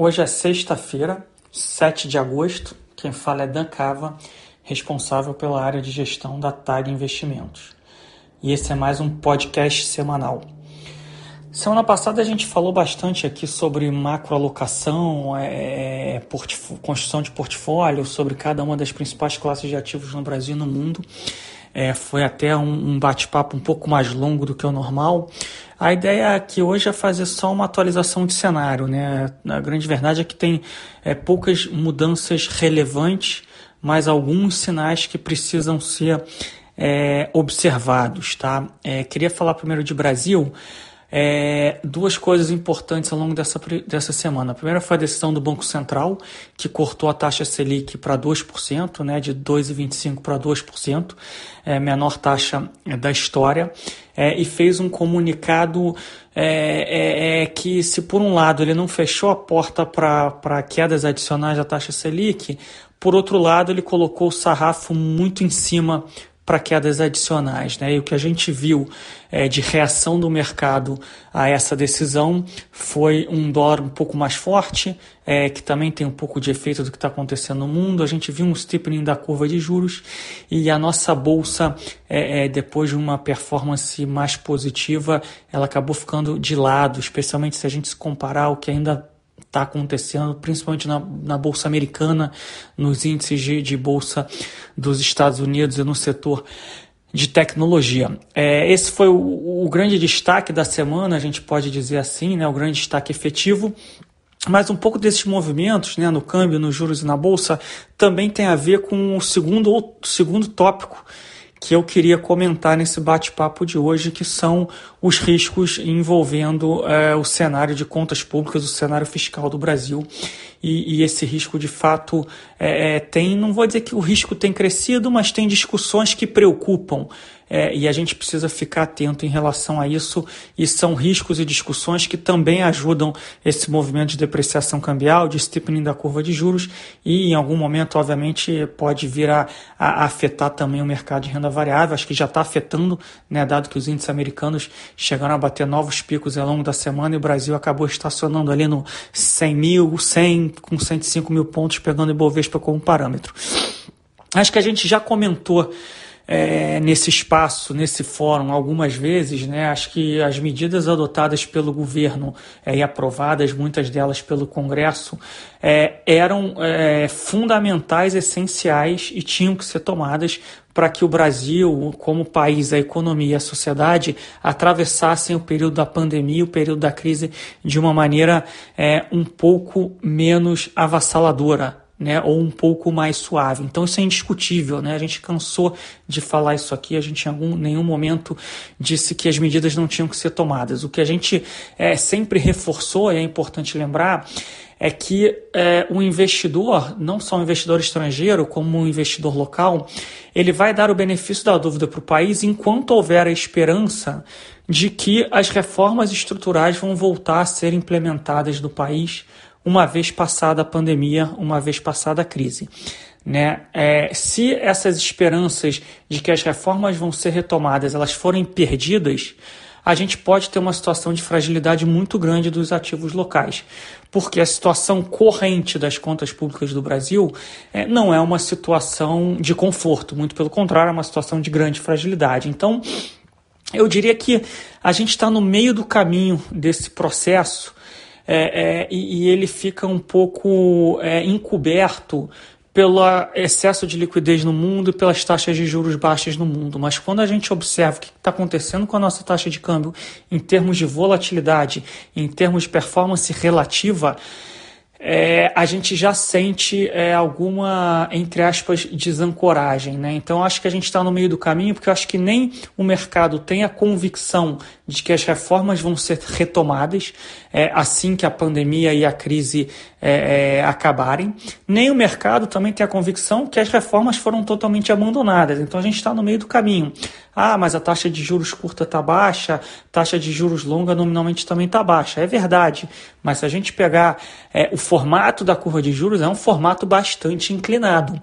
Hoje é sexta-feira, 7 de agosto. Quem fala é Dan Cava, responsável pela área de gestão da TAG Investimentos. E esse é mais um podcast semanal. Semana passada a gente falou bastante aqui sobre macroalocação, é, é construção de portfólio, sobre cada uma das principais classes de ativos no Brasil e no mundo. É, foi até um, um bate-papo um pouco mais longo do que o normal. A ideia aqui hoje é fazer só uma atualização de cenário. Né? A grande verdade é que tem é, poucas mudanças relevantes, mas alguns sinais que precisam ser é, observados. Tá? É, queria falar primeiro de Brasil. É, duas coisas importantes ao longo dessa, dessa semana. A primeira foi a decisão do Banco Central, que cortou a taxa Selic para 2%, né, de 2,25% para 2%, é, menor taxa da história, é, e fez um comunicado é, é, é que, se por um lado ele não fechou a porta para quedas adicionais da taxa Selic, por outro lado ele colocou o sarrafo muito em cima para quedas adicionais. Né? E o que a gente viu é, de reação do mercado a essa decisão foi um dólar um pouco mais forte, é, que também tem um pouco de efeito do que está acontecendo no mundo. A gente viu um steepening da curva de juros e a nossa bolsa, é, é depois de uma performance mais positiva, ela acabou ficando de lado, especialmente se a gente se comparar o que ainda está acontecendo, principalmente na, na Bolsa Americana, nos índices de, de Bolsa dos Estados Unidos e no setor de tecnologia. É, esse foi o, o, grande destaque da semana, a gente pode dizer assim, né, o grande destaque efetivo. Mas um pouco desses movimentos né, no câmbio, nos juros e na bolsa também tem a ver com o segundo, segundo tópico que eu queria comentar nesse bate-papo de hoje, que são os riscos envolvendo é, o cenário de contas públicas, o cenário fiscal do Brasil. E, e esse risco, de fato, é, tem, não vou dizer que o risco tem crescido, mas tem discussões que preocupam é, e a gente precisa ficar atento em relação a isso, e são riscos e discussões que também ajudam esse movimento de depreciação cambial, de steepening da curva de juros, e em algum momento, obviamente, pode vir a, a afetar também o mercado de renda variável, acho que já está afetando, né, dado que os índices americanos chegaram a bater novos picos ao longo da semana e o Brasil acabou estacionando ali no 100 mil, 100 com 105 mil pontos, pegando o Ibovespa como parâmetro. Acho que a gente já comentou é, nesse espaço, nesse fórum, algumas vezes, né, acho que as medidas adotadas pelo governo é, e aprovadas, muitas delas pelo Congresso, é, eram é, fundamentais, essenciais e tinham que ser tomadas para que o Brasil, como país, a economia e a sociedade atravessassem o período da pandemia, o período da crise, de uma maneira é, um pouco menos avassaladora né, ou um pouco mais suave. Então isso é indiscutível, né? A gente cansou de falar isso aqui, a gente em algum, nenhum momento disse que as medidas não tinham que ser tomadas. O que a gente é, sempre reforçou, e é importante lembrar, é que é, o investidor, não só o investidor estrangeiro, como o investidor local, ele vai dar o benefício da dúvida para o país enquanto houver a esperança de que as reformas estruturais vão voltar a ser implementadas no país uma vez passada a pandemia, uma vez passada a crise. Né? É, se essas esperanças de que as reformas vão ser retomadas elas forem perdidas, a gente pode ter uma situação de fragilidade muito grande dos ativos locais, porque a situação corrente das contas públicas do Brasil é, não é uma situação de conforto, muito pelo contrário, é uma situação de grande fragilidade. Então, eu diria que a gente está no meio do caminho desse processo é, é, e, e, ele fica um pouco é, encoberto pelo excesso de liquidez no mundo e pelas taxas de juros baixas no mundo. Mas quando a gente observa o que está acontecendo com a nossa taxa de câmbio em termos de volatilidade, em termos de performance relativa, é, a gente já sente é, alguma, entre aspas, desancoragem. Né? Então, acho que a gente está no meio do caminho, porque eu acho que nem o mercado tem a convicção de que as reformas vão ser retomadas é, assim que a pandemia e a crise é, é, acabarem, nem o mercado também tem a convicção que as reformas foram totalmente abandonadas. Então, a gente está no meio do caminho. Ah, mas a taxa de juros curta está baixa, taxa de juros longa nominalmente também está baixa. É verdade, mas se a gente pegar é, o formato da curva de juros, é um formato bastante inclinado.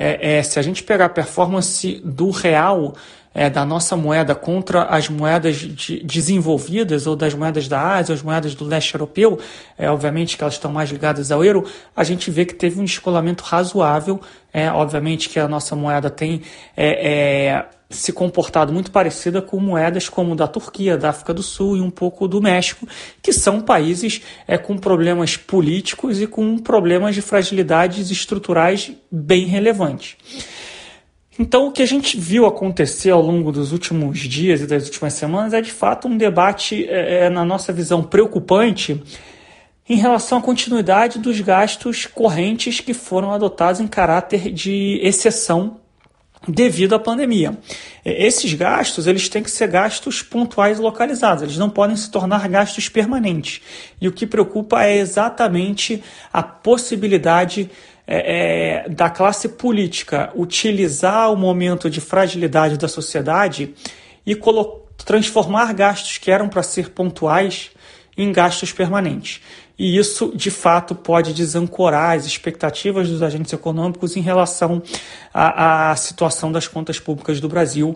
É, é, se a gente pegar a performance do real, é, da nossa moeda contra as moedas de, desenvolvidas ou das moedas da Ásia, as moedas do leste europeu, é, obviamente que elas estão mais ligadas ao euro, a gente vê que teve um descolamento razoável. É, obviamente que a nossa moeda tem é, é, se comportado muito parecida com moedas como da Turquia, da África do Sul e um pouco do México, que são países é, com problemas políticos e com problemas de fragilidades estruturais bem relevantes. Então, o que a gente viu acontecer ao longo dos últimos dias e das últimas semanas é de fato um debate, é, é, na nossa visão, preocupante em relação à continuidade dos gastos correntes que foram adotados em caráter de exceção devido à pandemia. É, esses gastos eles têm que ser gastos pontuais e localizados, eles não podem se tornar gastos permanentes. E o que preocupa é exatamente a possibilidade é, é, da classe política utilizar o momento de fragilidade da sociedade e transformar gastos que eram para ser pontuais em gastos permanentes. E isso, de fato, pode desancorar as expectativas dos agentes econômicos em relação à, à situação das contas públicas do Brasil.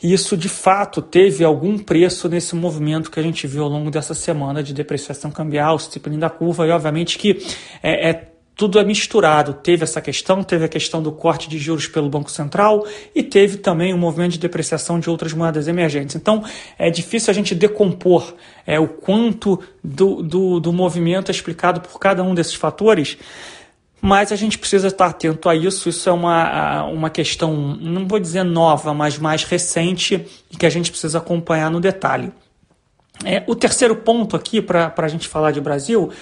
E isso, de fato, teve algum preço nesse movimento que a gente viu ao longo dessa semana de depreciação cambial, disciplina da curva, e obviamente que é, é tudo é misturado. Teve essa questão, teve a questão do corte de juros pelo Banco Central e teve também um movimento de depreciação de outras moedas emergentes. Então é difícil a gente decompor é, o quanto do, do, do movimento é explicado por cada um desses fatores. Mas a gente precisa estar atento a isso. Isso é uma, uma questão, não vou dizer nova, mas mais recente e que a gente precisa acompanhar no detalhe. É, o terceiro ponto aqui para a gente falar de Brasil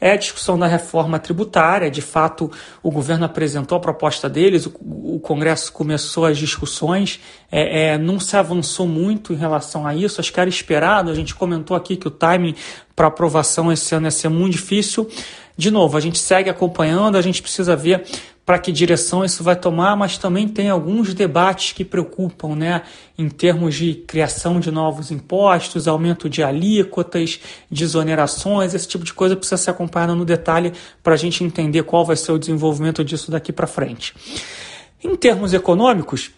é a discussão da reforma tributária. De fato, o governo apresentou a proposta deles, o, Congresso começou as discussões, é, é, não se avançou muito em relação a isso, acho que era esperado. A gente comentou aqui que o timing para aprovação esse ano ia ser muito difícil. De novo, a gente segue acompanhando, a gente precisa ver para que direção isso vai tomar, mas também tem alguns debates que preocupam, né, em termos de criação de novos impostos, aumento de alíquotas, desonerações, esse tipo de coisa precisa ser acompanhado no detalhe para a gente entender qual vai ser o desenvolvimento disso daqui para frente. Em termos econômicos,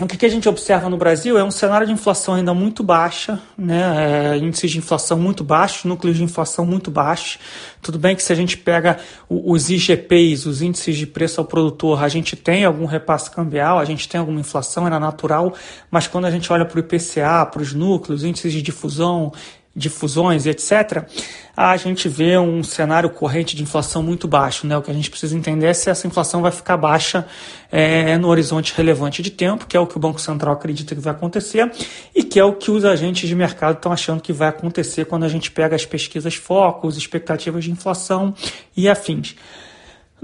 o que, a gente observa no Brasil é um cenário de inflação ainda muito baixa, né? É, índices de inflação muito baixos, núcleos de inflação muito baixos. Tudo bem que se a gente pega os IGPs, os índices de preço ao produtor, a gente tem algum repasse cambial, a gente tem alguma inflação, era natural, mas quando a gente olha para o IPCA, para os núcleos, índices de difusão, difusões e etc., a gente vê um cenário corrente de inflação muito baixo. Né? O que a gente precisa entender é se essa inflação vai ficar baixa é, no horizonte relevante de tempo, que é o que o Banco Central acredita que vai acontecer, e que é o que os agentes de mercado estão achando que vai acontecer quando a gente pega as pesquisas focos, expectativas de inflação e afins.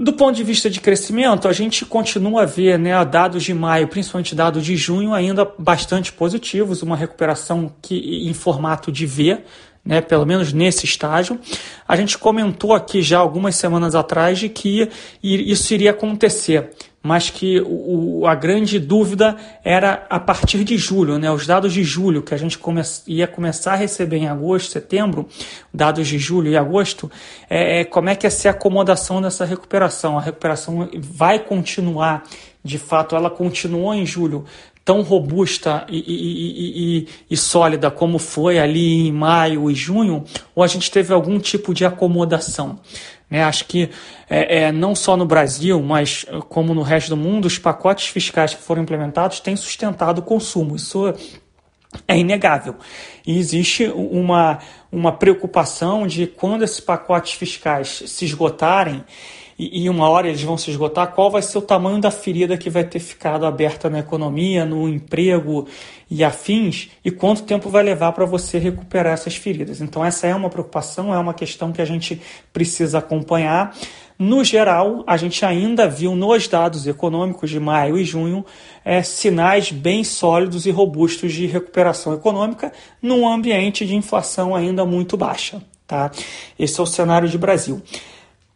Do ponto de vista de crescimento, a gente continua a ver né, dados de maio, principalmente dados de junho, ainda bastante positivos, uma recuperação que, em formato de V, né, pelo menos nesse estágio. A gente comentou aqui já algumas semanas atrás de que isso iria acontecer mas que o, a grande dúvida era a partir de julho, né? Os dados de julho que a gente come, ia começar a receber em agosto, setembro, dados de julho e agosto, é, é, como é que ia ser a acomodação dessa recuperação? A recuperação vai continuar, de fato, ela continuou em julho tão robusta e, e, e, e, sólida como foi ali em maio e junho, ou a gente teve algum tipo de acomodação? Né? Acho que é, é, não só no Brasil, mas como no resto do mundo, os pacotes fiscais que foram implementados têm sustentado o consumo. Isso é inegável. E existe uma, uma preocupação de quando esses pacotes fiscais se esgotarem, e, e uma hora eles vão se esgotar, qual vai ser o tamanho da ferida que vai ter ficado aberta na economia, no emprego e afins, e quanto tempo vai levar para você recuperar essas feridas. Então, essa é uma preocupação, é uma questão que a gente precisa acompanhar. No geral, a gente ainda viu nos dados econômicos de maio e junho é, sinais bem sólidos e robustos de recuperação econômica num ambiente de inflação ainda muito baixa. Tá? Esse é o cenário de Brasil.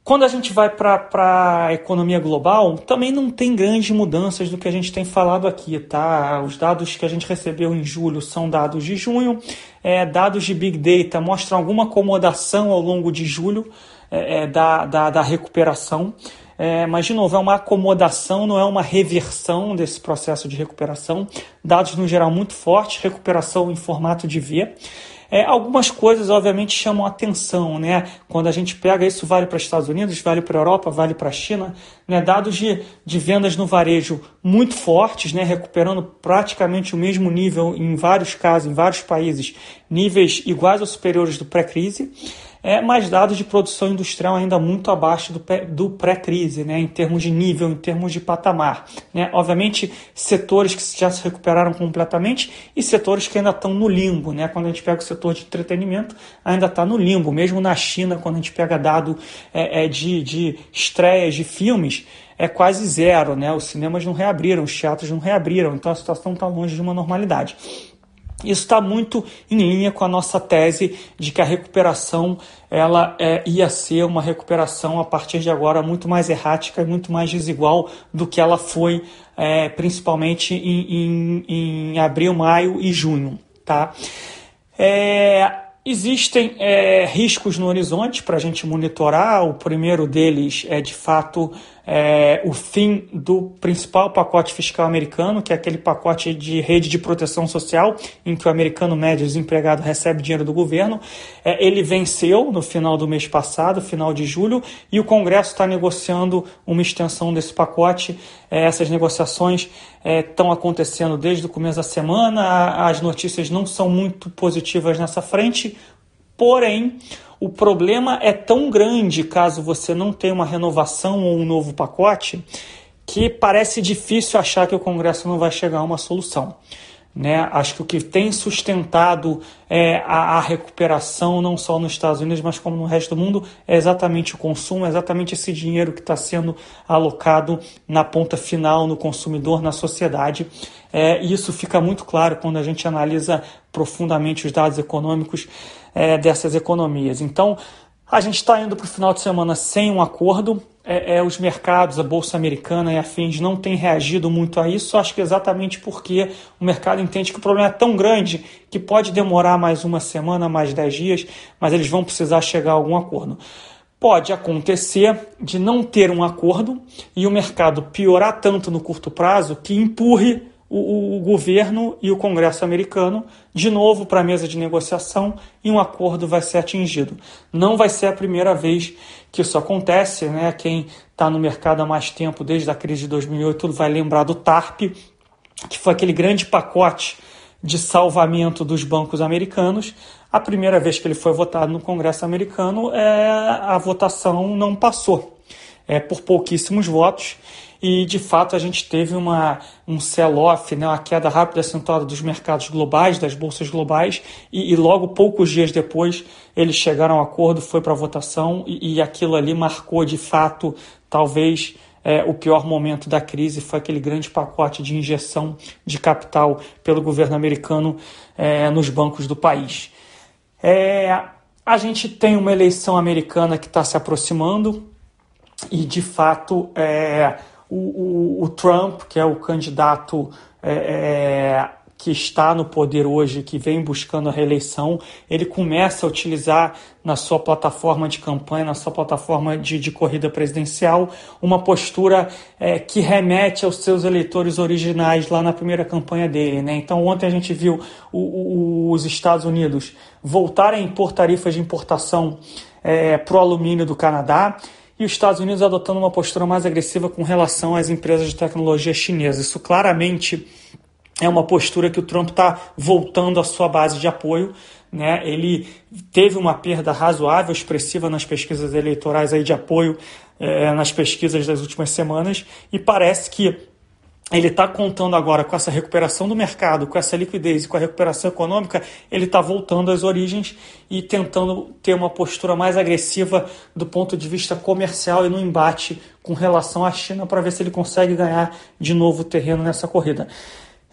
Quando a gente vai para a economia global, também não tem grandes mudanças do que a gente tem falado aqui, tá? Os dados que a gente recebeu em julho são dados de junho, é, dados de Big Data mostram alguma acomodação ao longo de julho é, é da, da, da recuperação. é, mas de novo, é uma acomodação, não é uma reversão desse processo de recuperação. Dados no geral muito fortes, recuperação em formato de V. É, algumas coisas, obviamente, chamam atenção, né? Quando a gente pega isso, vale para os Estados Unidos, vale para a Europa, vale para a China, né? Dados de, de vendas no varejo muito fortes, né? Recuperando praticamente o mesmo nível em vários casos, em vários países, níveis iguais ou superiores do pré-crise é, mas dados de produção industrial ainda muito abaixo do, do pré-crise, né, em termos de nível, em termos de patamar. Né? Obviamente, setores que já se recuperaram completamente e setores que ainda estão no limbo. Né? Quando a gente pega o setor de entretenimento, ainda está no limbo. Mesmo na China, quando a gente pega dado é, é, de, de estreias de filmes, é quase zero. Né? Os cinemas não reabriram, os teatros não reabriram, então a situação está longe de uma normalidade. Isso está muito em linha com a nossa tese de que a recuperação ela é, ia ser uma recuperação a partir de agora muito mais errática e muito mais desigual do que ela foi é, principalmente em, em, em, abril, maio e junho. Tá? É, existem é, riscos no horizonte para a gente monitorar. O primeiro deles é de fato é, o fim do principal pacote fiscal americano, que é aquele pacote de rede de proteção social, em que o americano médio desempregado recebe dinheiro do governo. É, ele venceu no final do mês passado, final de julho, e o Congresso está negociando uma extensão desse pacote. É, essas negociações estão é, acontecendo desde o começo da semana, as notícias não são muito positivas nessa frente, porém o problema é tão grande caso você não tenha uma renovação ou um novo pacote que parece difícil achar que o Congresso não vai chegar a uma solução. Né? Acho que o que tem sustentado é, a, a, recuperação, não só nos Estados Unidos, mas como no resto do mundo, é exatamente o consumo, é exatamente esse dinheiro que está sendo alocado na ponta final, no consumidor, na sociedade. É, e isso fica muito claro quando a gente analisa profundamente os dados econômicos é, dessas economias. Então, a gente está indo para o final de semana sem um acordo. É, é, os mercados, a Bolsa Americana e afins não têm reagido muito a isso, acho que exatamente porque o mercado entende que o problema é tão grande que pode demorar mais uma semana, mais dez dias, mas eles vão precisar chegar a algum acordo. Pode acontecer de não ter um acordo e o mercado piorar tanto no curto prazo que empurre o, o, governo e o Congresso americano de novo para a mesa de negociação e um acordo vai ser atingido. Não vai ser a primeira vez que isso acontece, né? Quem está no mercado há mais tempo, desde a crise de 2008, vai lembrar do TARP, que foi aquele grande pacote de salvamento dos bancos americanos. A primeira vez que ele foi votado no Congresso americano, é, a votação não passou, é, por pouquíssimos votos e de fato a gente teve uma, um sell-off, né, uma queda rápida acentuada dos mercados globais, das bolsas globais, e, e, logo poucos dias depois eles chegaram a acordo, foi para votação e, e aquilo ali marcou de fato talvez é, o pior momento da crise foi aquele grande pacote de injeção de capital pelo governo americano é, nos bancos do país. É, a gente tem uma eleição americana que está se aproximando e, de fato, é, o, o, o Trump, que é o candidato é, é, que está no poder hoje, que vem buscando a reeleição, ele começa a utilizar na sua plataforma de campanha, na sua plataforma de, de corrida presidencial, uma postura é, que remete aos seus eleitores originais lá na primeira campanha dele. Né? Então, ontem a gente viu o, o, os Estados Unidos voltarem a impor tarifas de importação é, para o alumínio do Canadá e os Estados Unidos adotando uma postura mais agressiva com relação às empresas de tecnologia chinesas. Isso claramente é uma postura que o Trump está voltando à sua base de apoio. Né? Ele teve uma perda razoável, expressiva nas pesquisas eleitorais aí de apoio é, nas pesquisas das últimas semanas e parece que ele está contando agora com essa recuperação do mercado, com essa liquidez e com a recuperação econômica, ele está voltando às origens e tentando ter uma postura mais agressiva do ponto de vista comercial e no embate com relação à China para ver se ele consegue ganhar de novo terreno nessa corrida.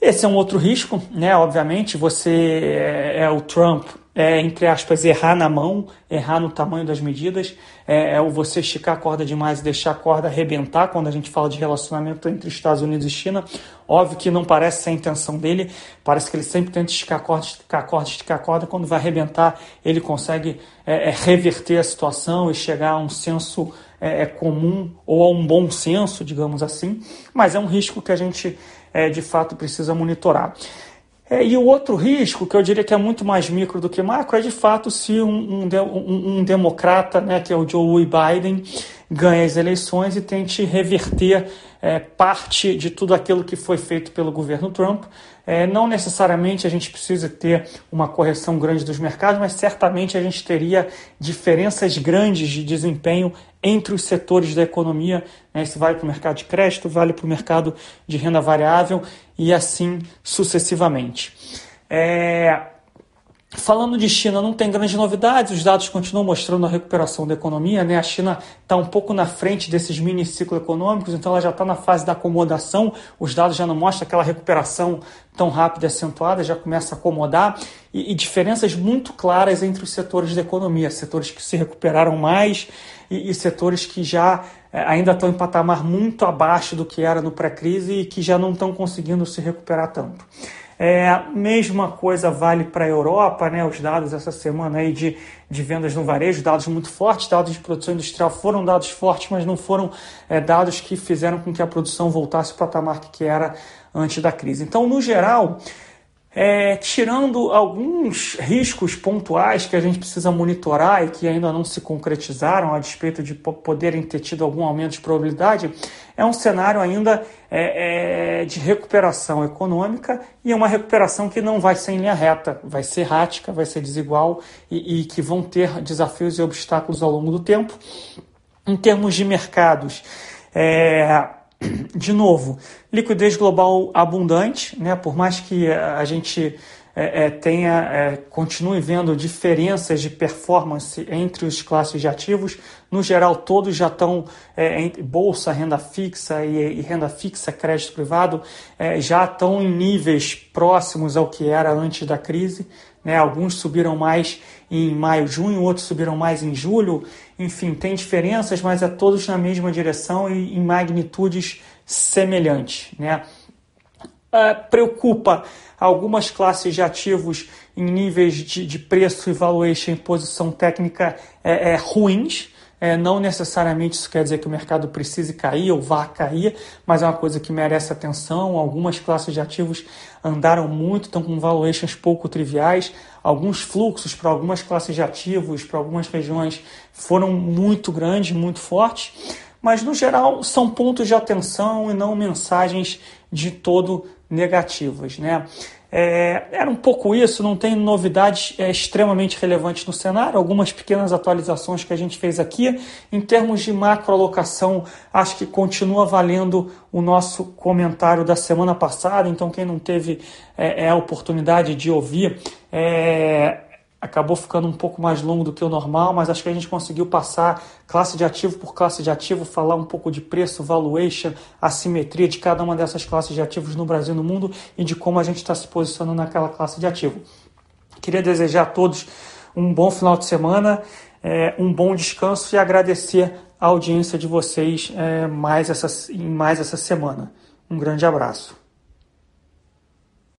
Esse é um outro risco, né? Obviamente, você é, é o Trump é, entre aspas, errar na mão, errar no tamanho das medidas, é, é o você esticar a corda demais e deixar a corda arrebentar quando a gente fala de relacionamento entre Estados Unidos e China. Óbvio que não parece ser a intenção dele, parece que ele sempre tenta esticar a corda, esticar a corda, esticar a corda, quando vai arrebentar ele consegue é, é reverter a situação e chegar a um senso é, é, comum ou a um bom senso, digamos assim, mas é um risco que a gente é, de fato precisa monitorar. É, e o outro risco, que eu diria que é muito mais micro do que macro, é de fato se um, um, um democrata, né, que é o Joe Biden, ganha as eleições e tente reverter é, parte de tudo aquilo que foi feito pelo governo Trump. É, não necessariamente a gente precisa ter uma correção grande dos mercados, mas certamente a gente teria diferenças grandes de desempenho entre os setores da economia. Né? Isso vale para o mercado de crédito, vale para o mercado de renda variável e assim sucessivamente. É, Falando de China, não tem grandes novidades, os dados continuam mostrando a recuperação da economia. Né? A China está um pouco na frente desses mini ciclos econômicos, então ela já está na fase da acomodação. Os dados já não mostram aquela recuperação tão rápida e acentuada, já começa a acomodar. E, e diferenças muito claras entre os setores da economia: setores que se recuperaram mais e, e setores que já é, ainda estão em patamar muito abaixo do que era no pré-crise e que já não estão conseguindo se recuperar tanto. É, mesma coisa vale para a Europa, né? Os dados essa semana aí de, de vendas no varejo, dados muito fortes, dados de produção industrial foram dados fortes, mas não foram é, dados que fizeram com que a produção voltasse para o patamar que era antes da crise. Então, no geral, é, tirando alguns riscos pontuais que a gente precisa monitorar e que ainda não se concretizaram a despeito de poderem ter tido algum aumento de probabilidade, é um cenário ainda é, é, de recuperação econômica e é uma recuperação que não vai ser em linha reta, vai ser errática, vai ser desigual e, e que vão ter desafios e obstáculos ao longo do tempo. Em termos de mercados, é, de novo, liquidez global abundante, né? por mais que a gente é, é, tenha, é, continue vendo diferenças de performance entre os classes de ativos, no geral todos já estão, é, em bolsa, renda fixa e, e, renda fixa, crédito privado, é, já estão em níveis próximos ao que era antes da crise. Né? Alguns subiram mais em maio, junho, outros subiram mais em julho. Enfim, tem diferenças, mas é todos na mesma direção e em magnitudes semelhantes. Né? Uh, preocupa algumas classes de ativos em níveis de, de preço e valuation em posição técnica é, é, ruins. É, não necessariamente isso quer dizer que o mercado precise cair ou vá cair, mas é uma coisa que merece atenção. Algumas classes de ativos andaram muito, estão com valuations pouco triviais. Alguns fluxos para algumas classes de ativos, para algumas regiões, foram muito grandes, muito fortes. Mas, no geral, são pontos de atenção e não mensagens de todo negativas. Né? É, era um pouco isso, não tem novidades é, extremamente relevantes no cenário, algumas pequenas atualizações que a gente fez aqui. Em termos de macroalocação, acho que continua valendo o nosso comentário da semana passada, então quem não teve é, é a oportunidade de ouvir, é, acabou ficando um pouco mais longo do que o normal, mas acho que a gente conseguiu passar classe de ativo por classe de ativo, falar um pouco de preço, valuation, assimetria de cada uma dessas classes de ativos no Brasil e no mundo e de como a gente está se posicionando naquela classe de ativo. Queria desejar a todos um bom final de semana, é, um bom descanso e agradecer a audiência de vocês é, mais essa, mais essa semana. Um grande abraço.